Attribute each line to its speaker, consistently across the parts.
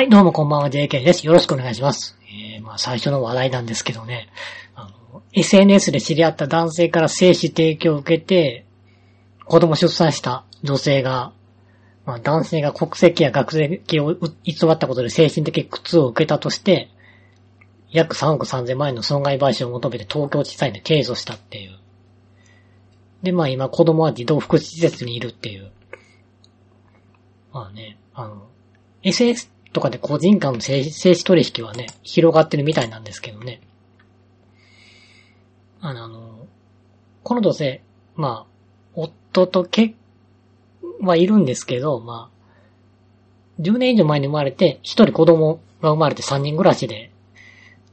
Speaker 1: はい、どうもこんばんは、JK です。よろしくお願いします。えー、まあ最初の話題なんですけどね、あの、SNS で知り合った男性から精子提供を受けて、子供出産した女性が、まあ男性が国籍や学籍を偽ったことで精神的苦痛を受けたとして、約3億3000万円の損害賠償を求めて東京地裁で提訴したっていう。で、まあ今子供は児童福祉施設にいるっていう。まあね、あの、SNS とかで個人間の精精子取引はね、広がってるみたいなんですけどね。あの、あのこの女性、まあ、夫と結はいるんですけど、まあ、10年以上前に生まれて、一人子供が生まれて3人暮らしで、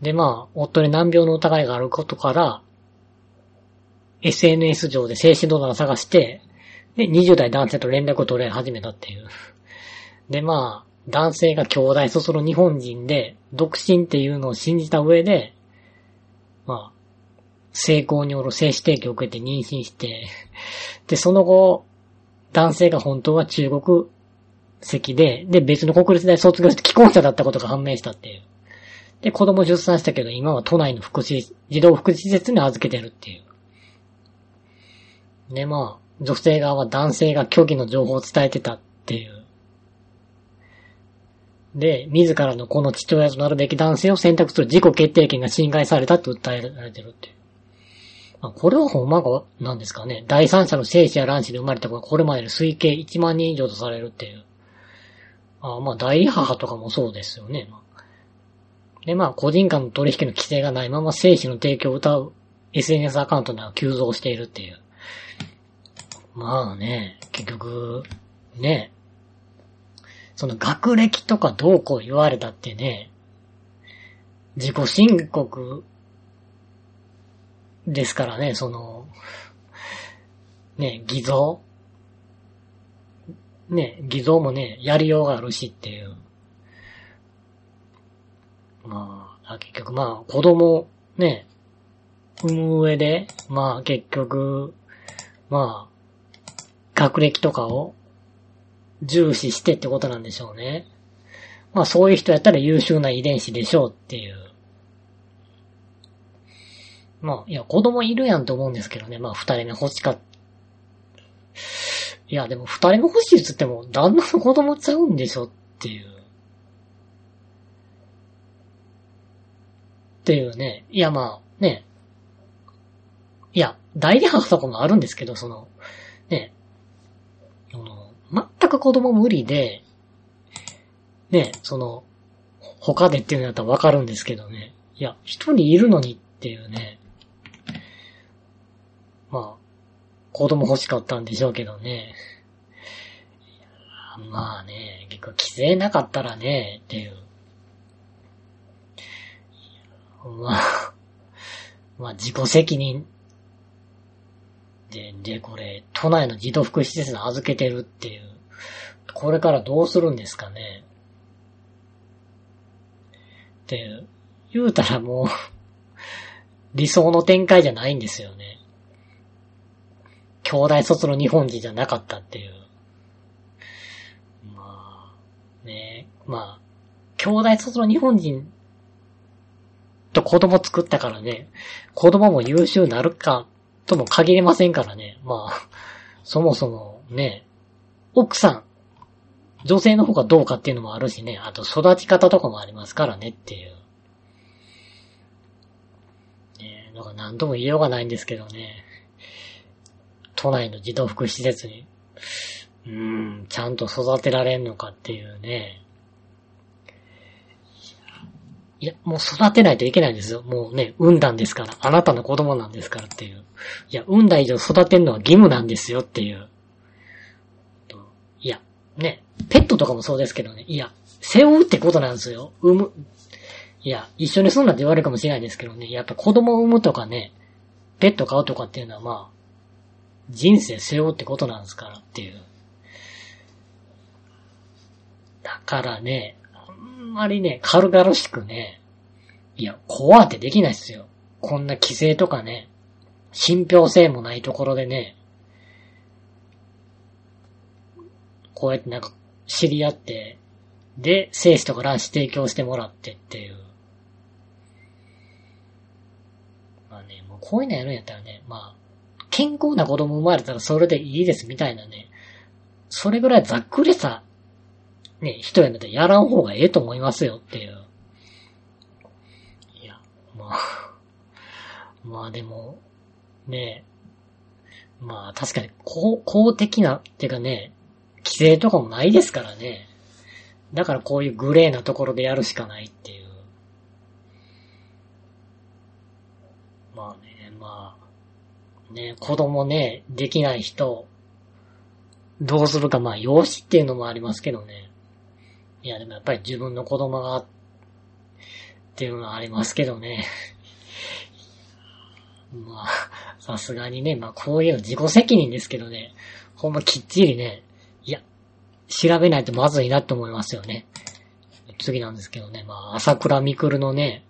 Speaker 1: で、まあ、夫に難病の疑いがあることから、SNS 上で精子ドナーを探して、で、20代男性と連絡を取り始めたっていう。で、まあ、男性が兄弟そそる日本人で、独身っていうのを信じた上で、まあ、成功による精子提供を受けて妊娠して、で、その後、男性が本当は中国籍で、で、別の国立大卒業して既婚者だったことが判明したっていう。で、子供出産したけど、今は都内の福祉、児童福祉施設に預けてるっていう。で、まあ、女性側は男性が虚偽の情報を伝えてたっていう。で、自らのこの父親となるべき男性を選択する自己決定権が侵害されたと訴えられてるっていう。まあ、これはほんまか、なんですかね。第三者の精子や卵子で生まれた子がこれまでの推計1万人以上とされるっていう。あまあ、代理母とかもそうですよね。で、まあ、個人間の取引の規制がないまま精子の提供を謳う SNS アカウントが急増しているっていう。まあね、結局、ね、その学歴とかどうこう言われたってね、自己申告ですからね、その、ね、偽造ね、偽造もね、やりようがあるしっていう。まあ、結局まあ、子供、ね、産む上で、まあ結局、まあ、学歴とかを重視してってことなんでしょうね。まあそういう人やったら優秀な遺伝子でしょうっていう。まあ、いや、子供いるやんと思うんですけどね。まあ二人目欲しかっいや、でも二人目欲しいっつっても、旦那の子供ちゃうんでしょっていう。っていうね。いや、まあ、ね。いや、代理母とかもあるんですけど、その、ね。あの、全く子供無理で、ね、その、他でっていうのだったらわかるんですけどね。いや、一人いるのにっていうね。まあ、子供欲しかったんでしょうけどね。まあね、結構規制なかったらね、っていう。まあ、まあ自己責任で、で、これ、都内の児童福祉施設に預けてるっていう。これからどうするんですかね。って、言うたらもう、理想の展開じゃないんですよね。兄弟卒の日本人じゃなかったっていう。まあ、ねまあ、兄弟卒の日本人と子供作ったからね、子供も優秀なるかとも限りませんからね。まあ、そもそもね、奥さん、女性の方がどうかっていうのもあるしね、あと育ち方とかもありますからねっていう。ねだか何とも言いようがないんですけどね。都内の児童福祉施設に、うーん、ちゃんと育てられんのかっていうね。いや、もう育てないといけないんですよ。もうね、産んだんですから。あなたの子供なんですからっていう。いや、産んだ以上育てるのは義務なんですよっていう。いや、ね、ペットとかもそうですけどね。いや、背負うってことなんですよ。産む。いや、一緒に住んだって言われるかもしれないですけどね。やっぱ子供を産むとかね、ペット飼うとかっていうのはまあ、人生背負うってことなんですからっていう。だからね、まりね、軽々しくね、いや、怖ってできないっすよ。こんな規制とかね、信憑性もないところでね、こうやってなんか知り合って、で、精子とか卵子提供してもらってっていう。まあね、もうこういうのやるんやったらね、まあ、健康な子供生まれたらそれでいいですみたいなね、それぐらいざっくりさ、ね、人やめてやらん方がええと思いますよっていう。いや、まあ、まあでも、ね、まあ確かに公公的な、っていうかね、規制とかもないですからね。だからこういうグレーなところでやるしかないっていう。まあね、まあ、ね、子供ね、できない人、どうするか、まあ、養子っていうのもありますけどね。いや、でもやっぱり自分の子供が、っていうのはありますけどね。まあ、さすがにね、まあこういうの自己責任ですけどね、ほんまきっちりね、いや、調べないとまずいなって思いますよね。次なんですけどね、まあ、朝倉未来のね、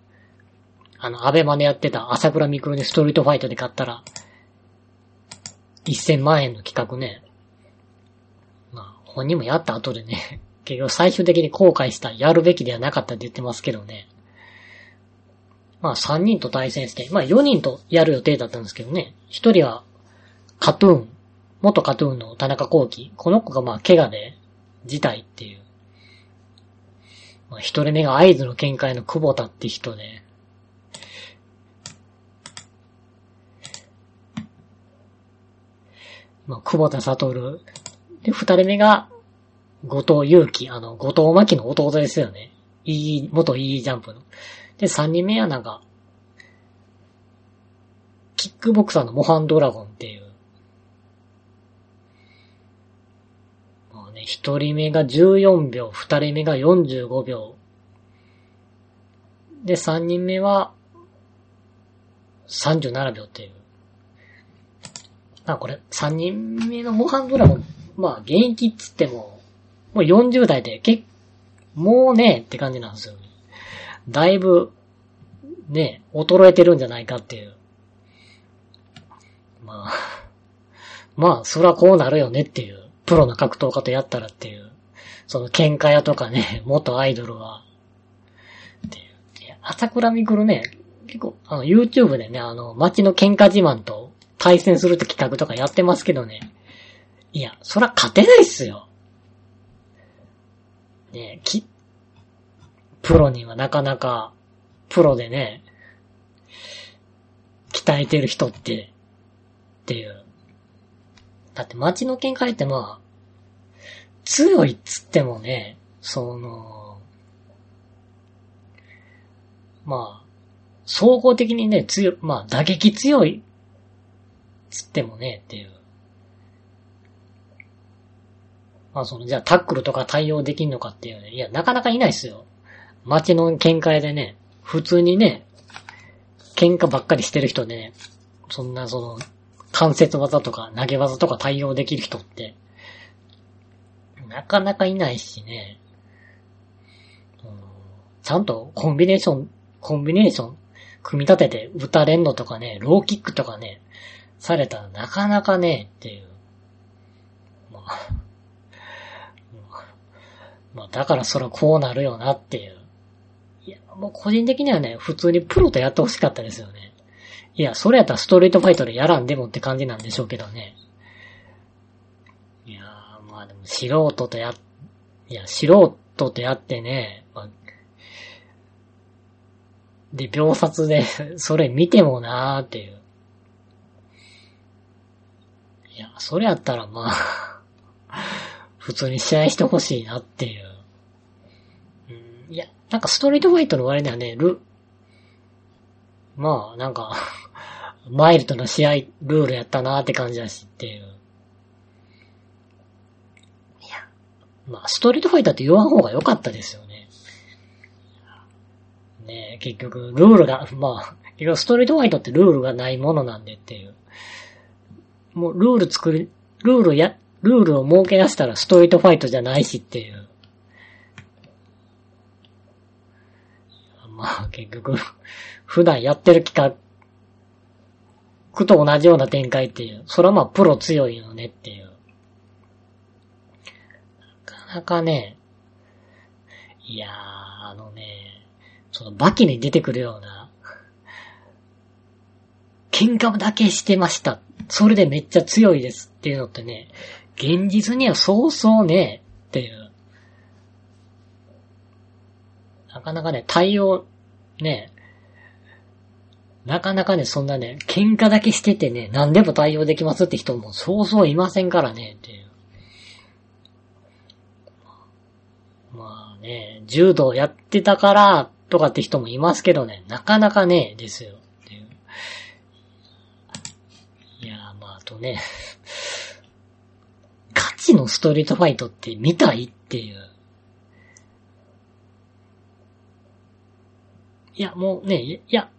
Speaker 1: あの、アベマでやってた朝倉未来にストリートファイトで買ったら、1000万円の企画ね、まあ、本人もやった後でね、結局最終的に後悔した、やるべきではなかったって言ってますけどね。まあ3人と対戦して、まあ4人とやる予定だったんですけどね。1人は、カトゥーン、元カトゥーンの田中幸喜。この子がまあ怪我で、辞退っていう。まあ1人目が合図の見解の久保田って人で、まあ、久保田悟。で、二人目が、後藤祐樹、あの、後藤真希の弟ですよね。いい、元いいジャンプの。で、三人目はなんか、キックボクサーのモハンドラゴンっていう。まあね、一人目が14秒、二人目が45秒。で、三人目は37秒っていう。まあこれ、三人目のモハンドラゴン、まあ現役っつっても、もう40代で結もうね、って感じなんですよ。だいぶ、ね、衰えてるんじゃないかっていう。まあ、まあ、そらこうなるよねっていう。プロの格闘家とやったらっていう。その喧嘩屋とかね、元アイドルは。っていう。いや、朝倉未来ね、結構、あの、YouTube でね、あの、街の喧嘩自慢と対戦するって企画とかやってますけどね。いや、そら勝てないっすよ。ねき、プロにはなかなか、プロでね、鍛えてる人って、っていう。だって街の喧嘩ってまあ、強いっつってもね、その、まあ、総合的にね、強い、まあ打撃強いっつってもね、っていう。まあその、じゃあタックルとか対応できんのかっていうね。いや、なかなかいないっすよ。街の喧嘩屋でね、普通にね、喧嘩ばっかりしてる人でね、そんなその、関節技とか投げ技とか対応できる人って、なかなかいないしね、ちゃんとコンビネーション、コンビネーション、組み立てて打たれんのとかね、ローキックとかね、されたらなかなかね、っていう。まあ、まあ、だからそらこうなるよなっていう。いや、もう個人的にはね、普通にプロとやってほしかったですよね。いや、それやったらストリートファイトでやらんでもって感じなんでしょうけどね。いやー、まあでも素人とや、いや、素人とやってね、まあ、で、秒殺で それ見てもなーっていう。いや、それやったらまあ普通に試合してほしいなっていう。うん、いや、なんかストリートファイトの割にはね、ル、まあ、なんか マイルドな試合ルールやったなーって感じだしっていう。いや、まあ、ストリートファイターって言わん方が良かったですよね。ね結局、ルールが、まあ、ストリートファイトってルールがないものなんでっていう。もうルール作り、ルールや、ルールを設け出したらストリートファイトじゃないしっていう。まあ結局、普段やってる企画と同じような展開っていう。それはまあプロ強いよねっていう。なかなかね、いやー、あのね、そのバキに出てくるような、喧嘩だけしてました。それでめっちゃ強いですっていうのってね、現実にはそうそうねえ、っていう。なかなかね、対応、ね、なかなかね、そんなね、喧嘩だけしててね、何でも対応できますって人もそうそういませんからね、っていう。まあね、柔道やってたから、とかって人もいますけどね、なかなかね、ですよ。っていう。いや、まあ、あとね、ガチのストリートファイトって見たいっていう。いや、もうね、いや、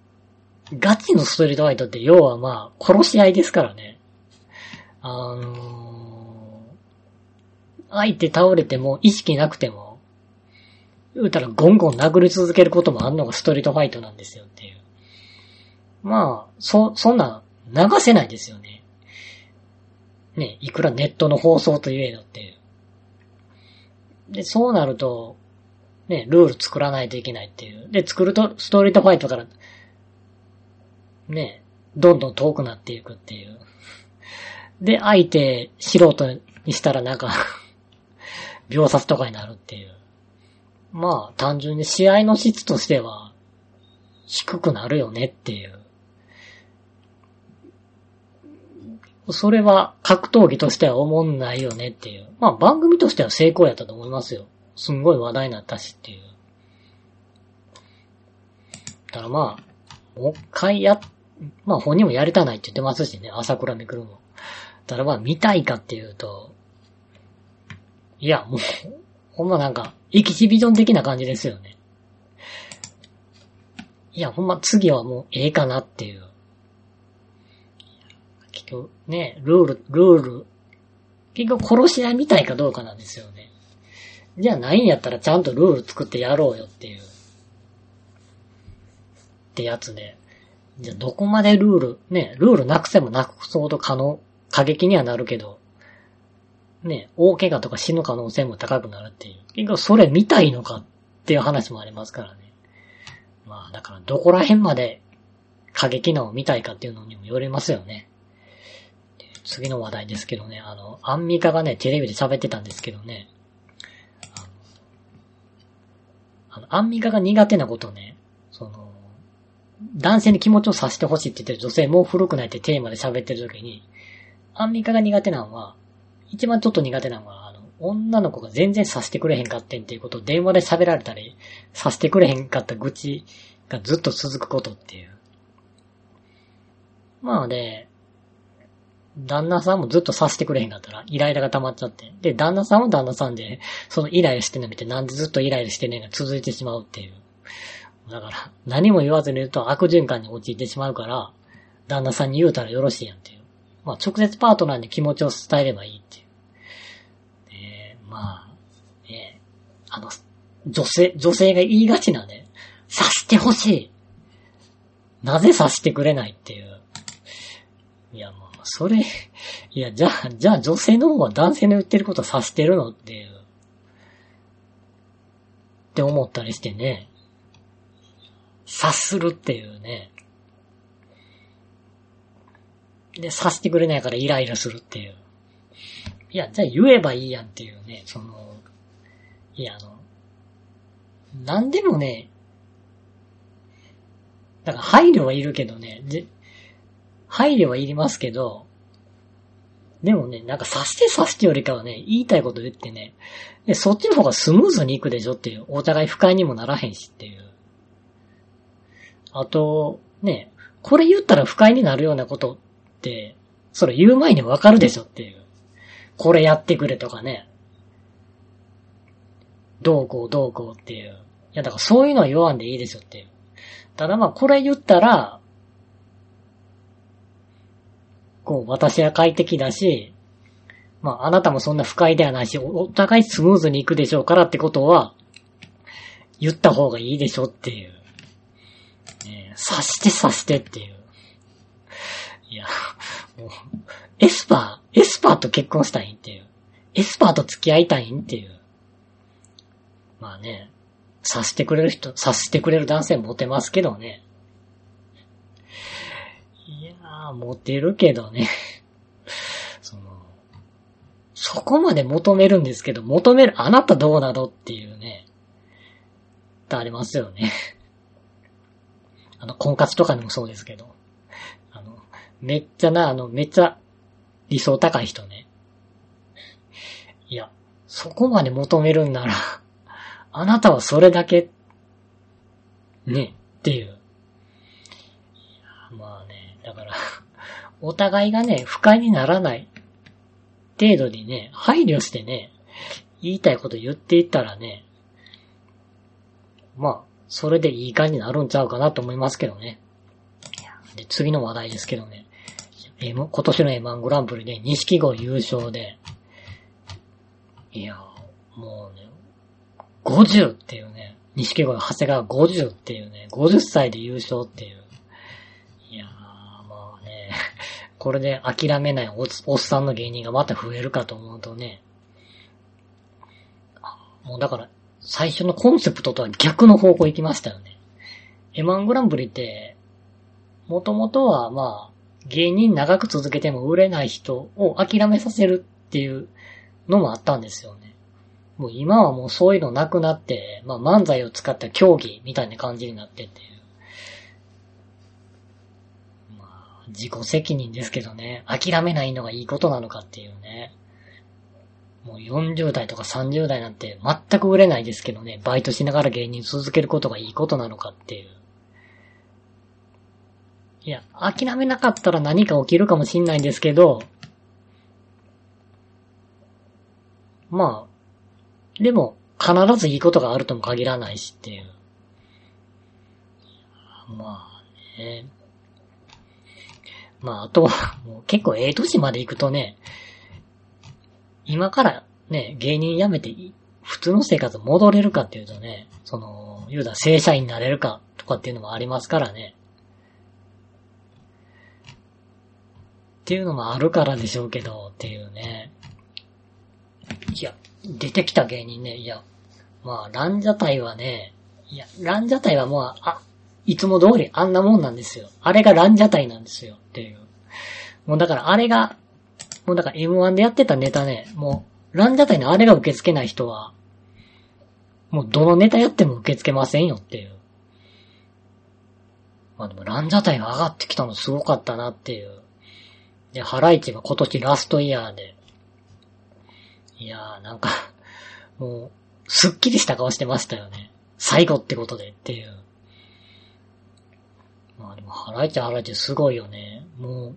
Speaker 1: ガチのストリートファイトって要はまあ、殺し合いですからね。あのー、相手倒れても意識なくても、言うたらゴンゴン殴り続けることもあんのがストリートファイトなんですよっていう。まあ、そ、そんな流せないですよね。ね、いくらネットの放送と言えどっていう。で、そうなると、ね、ルール作らないといけないっていう。で、作ると、ストリートファイトからね、どんどん遠くなっていくっていう。で、相手、素人にしたらなんか 秒殺とかになるっていう。まあ、単純に試合の質としては、低くなるよねっていう。それは格闘技としては思んないよねっていう。まあ番組としては成功やったと思いますよ。すんごい話題になったしっていう。だからまあ、もう一回やまあ本人もやりたないって言ってますしね、朝倉めくるも。ただまあ見たいかっていうと、いや、もう、ほんまなんか、エキシビジョン的な感じですよね。いや、ほんま次はもうええかなっていう。局、ね、ルール、ルール、結局殺し合いみたいかどうかなんですよね。じゃあないんやったらちゃんとルール作ってやろうよっていう。ってやつで。じゃあどこまでルール、ね、ルールなくせもなくそうと可能、過激にはなるけど、ね、大怪我とか死ぬ可能性も高くなるっていう。結構それ見たいのかっていう話もありますからね。まあだからどこら辺まで過激なのを見たいかっていうのにもよりますよね。次の話題ですけどね、あの、アンミカがね、テレビで喋ってたんですけどね、あの、アンミカが苦手なことね、その、男性に気持ちをさせてほしいって言ってる女性もう古くないってテーマで喋ってる時に、アンミカが苦手なのは、一番ちょっと苦手なのは、あの、女の子が全然させてくれへんかってんっていうことを電話で喋られたり、させてくれへんかった愚痴がずっと続くことっていう。まあね、旦那さんもずっとさせてくれへんかったら、イライラが溜まっちゃって。で、旦那さんは旦那さんで、そのイライラしてんの見て、なんでずっとイライラしてねんが続いてしまうっていう。だから、何も言わずに言うと悪循環に陥ってしまうから、旦那さんに言うたらよろしいやんっていう。まあ、直接パートナーに気持ちを伝えればいいっていう。えー、まあ、ね、あの、女性、女性が言いがちなね、さしてほしい。なぜさしてくれないっていう。いや、まあ、それ、いや、じゃあ、じゃあ女性の方は男性の言ってることさしてるのっていう。って思ったりしてね。察するっていうね。で、察してくれないからイライラするっていう。いや、じゃあ言えばいいやんっていうね、その、いや、あの、なんでもね、だから配慮はいるけどね、配慮はいりますけど、でもね、なんか察して察してよりかはね、言いたいこと言ってね、で、そっちの方がスムーズにいくでしょっていう、お互い不快にもならへんしっていう。あと、ね、これ言ったら不快になるようなことって、それ言う前にわかるでしょっていう。これやってくれとかね。どうこうどうこうっていう。いや、だからそういうのは言わんでいいでしょっていう。ただまあこれ言ったら、こう、私は快適だし、まああなたもそんな不快ではないし、お互いスムーズに行くでしょうからってことは、言った方がいいでしょっていう。刺して刺してっていう。いや、もう、エスパー、エスパーと結婚したいんっていう。エスパーと付き合いたいんっていう。まあね、察してくれる人、察してくれる男性モテますけどね。いやー、モテるけどね。その、そこまで求めるんですけど、求める、あなたどうなのっていうね。ってありますよね。あの、婚活とかでもそうですけど。あの、めっちゃな、あの、めっちゃ理想高い人ね。いや、そこまで求めるんなら、あなたはそれだけ、ね、っていう。まあね、だからお互いがね、不快にならない程度にね、配慮してね、言いたいこと言っていったらね、まあ、それでいい感じになるんちゃうかなと思いますけどね。で、次の話題ですけどね。M、今年の M1 グランプリで、錦鯉優勝で、いや、もうね、50っていうね、錦鯉長谷川50っていうね、50歳で優勝っていう。これで諦めないおおっさんの芸人がまた増えるかと思うとね、もうだから、最初のコンセプトとは逆の方向行きましたよね。M1 グランプリって、もともとはまあ、芸人長く続けても売れない人を諦めさせるっていうのもあったんですよね。もう今はもうそういうのなくなって、まあ漫才を使った競技みたいな感じになってていう。まあ、自己責任ですけどね、諦めないのがいいことなのかっていうね。もう40代とか30代なんて全く売れないですけどね、バイトしながら芸人続けることがいいことなのかっていう。いや、諦めなかったら何か起きるかもしんないんですけど、まあ、でも、必ずいいことがあるとも限らないしっていう。まあね。まあ、あとは、もう結構ええ年まで行くとね、今からね、芸人辞めて普通の生活戻れるかっていうとね、その、言うたら正社員になれるかとかっていうのもありますからね。っていうのもあるからでしょうけど、っていうね。いや、出てきた芸人ね、いや、まあ、ランジャタイはね、いや、ランジャタイはもう、あ、いつも通りあんなもんなんですよ。あれがランジャタイなんですよ、っていう。もうだからあれが、もうだから M1 でやってたネタね、もう、ランジャタイのあれが受け付けない人は、もうどのネタやっても受け付けませんよっていう。まあでもランジャタイが上がってきたのすごかったなっていう。で、ハライチが今年ラストイヤーで、いやーなんかもう、すっきりした顔してましたよね。最後ってことでっていう。まあでも、ハライチハライチすごいよね。もう、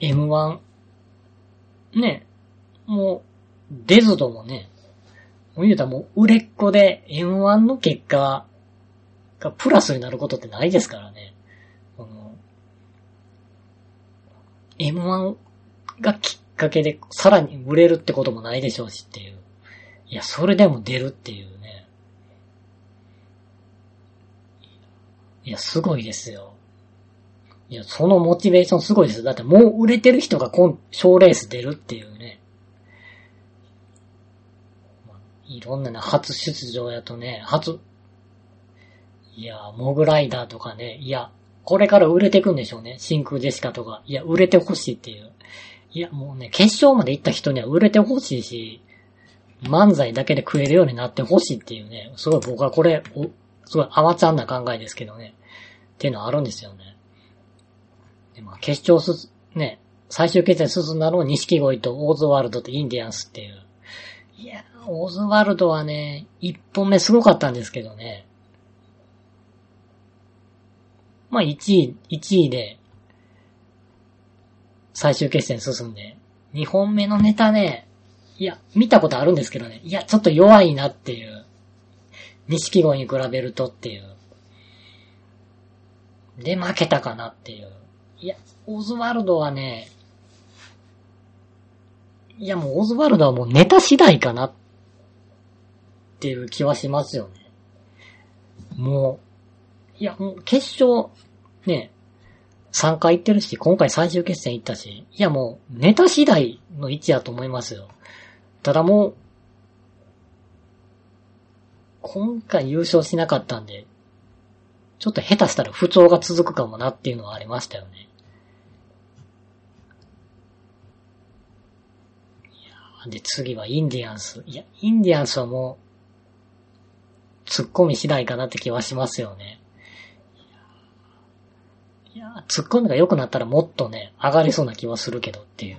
Speaker 1: M1、ね、もう、デズドもね、もう言うたらもう売れっ子で M1 の結果がプラスになることってないですからね。この、M1 がきっかけでさらに売れるってこともないでしょうしっていう。いや、それでも出るっていうね。いや、すごいですよ。いや、そのモチベーションすごいですよ。だってもう売れてる人が今、賞レース出るっていうね。いろんなね、初出場やとね、初、いや、モグライダーとかね、いや、これから売れてくんでしょうね。真空ジェシカとか。いや、売れてほしいっていう。いや、もうね、決勝まで行った人には売れてほしいし、漫才だけで食えるようになってほしいっていうね、すごい僕はこれ、おすごい甘ちゃんな考えですけどね。っていうのはあるんですよね。で、まあ、決勝す、ね、最終決戦進んだのは錦鯉とオーズワールドとインディアンスっていう。いや、オーズワールドはね、一本目すごかったんですけどね。まあ、1位、1位で、最終決戦進んで、2本目のネタね、いや、見たことあるんですけどね、いや、ちょっと弱いなっていう。錦鯉に比べるとっていう。で、負けたかなっていう。いや、オズワルドはね、いやもうオズワルドはもうネタ次第かなっていう気はしますよね。もう、いや、もう決勝、ね、3回行ってるし、今回最終決戦行ったし、いやもう、ネタ次第の位置やと思いますよ。ただもう、今回優勝しなかったんで、ちょっと下手したら不調が続くかもなっていうのはありましたよね。いやで、次はインディアンス。いや、インディアンスはもう、突っ込み次第かなって気はしますよね。いや、突っ込みが良くなったらもっとね、上がりそうな気はするけどっていう。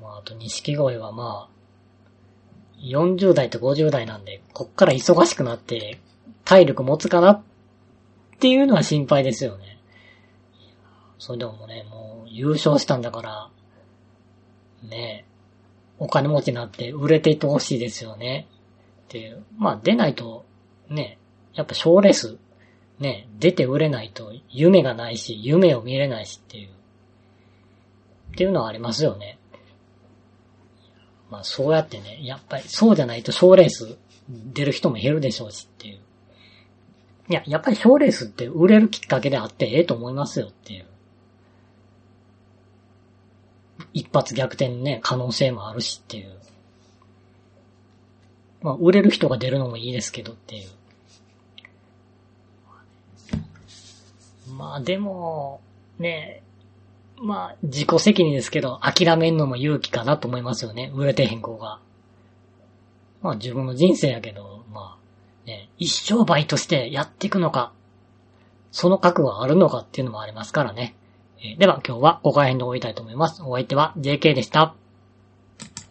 Speaker 1: まあ、あと、錦鯉はまあ、40代と50代なんで、こっから忙しくなって、体力持つかなっていうのは心配ですよね。それでもね、もう優勝したんだから、ねお金持ちになって売れていってほしいですよね。っていう。まあ出ないと、ね、やっぱ賞レースね、出て売れないと夢がないし、夢を見れないしっていう。っていうのはありますよね。まあそうやってね、やっぱりそうじゃないと賞レース出る人も減るでしょうしっていう。いや、やっぱり賞レースって売れるきっかけであってええと思いますよっていう。一発逆転ね、可能性もあるしっていう。まあ、売れる人が出るのもいいですけどっていう。まあでも、ね、まあ自己責任ですけど、諦めんのも勇気かなと思いますよね。売れてへん子が。まあ自分の人生やけど、まあ、ね、一生バイトしてやっていくのか、その覚悟はあるのかっていうのもありますからね。では今日はここら辺で終わりたいと思います。お相手は JK でした。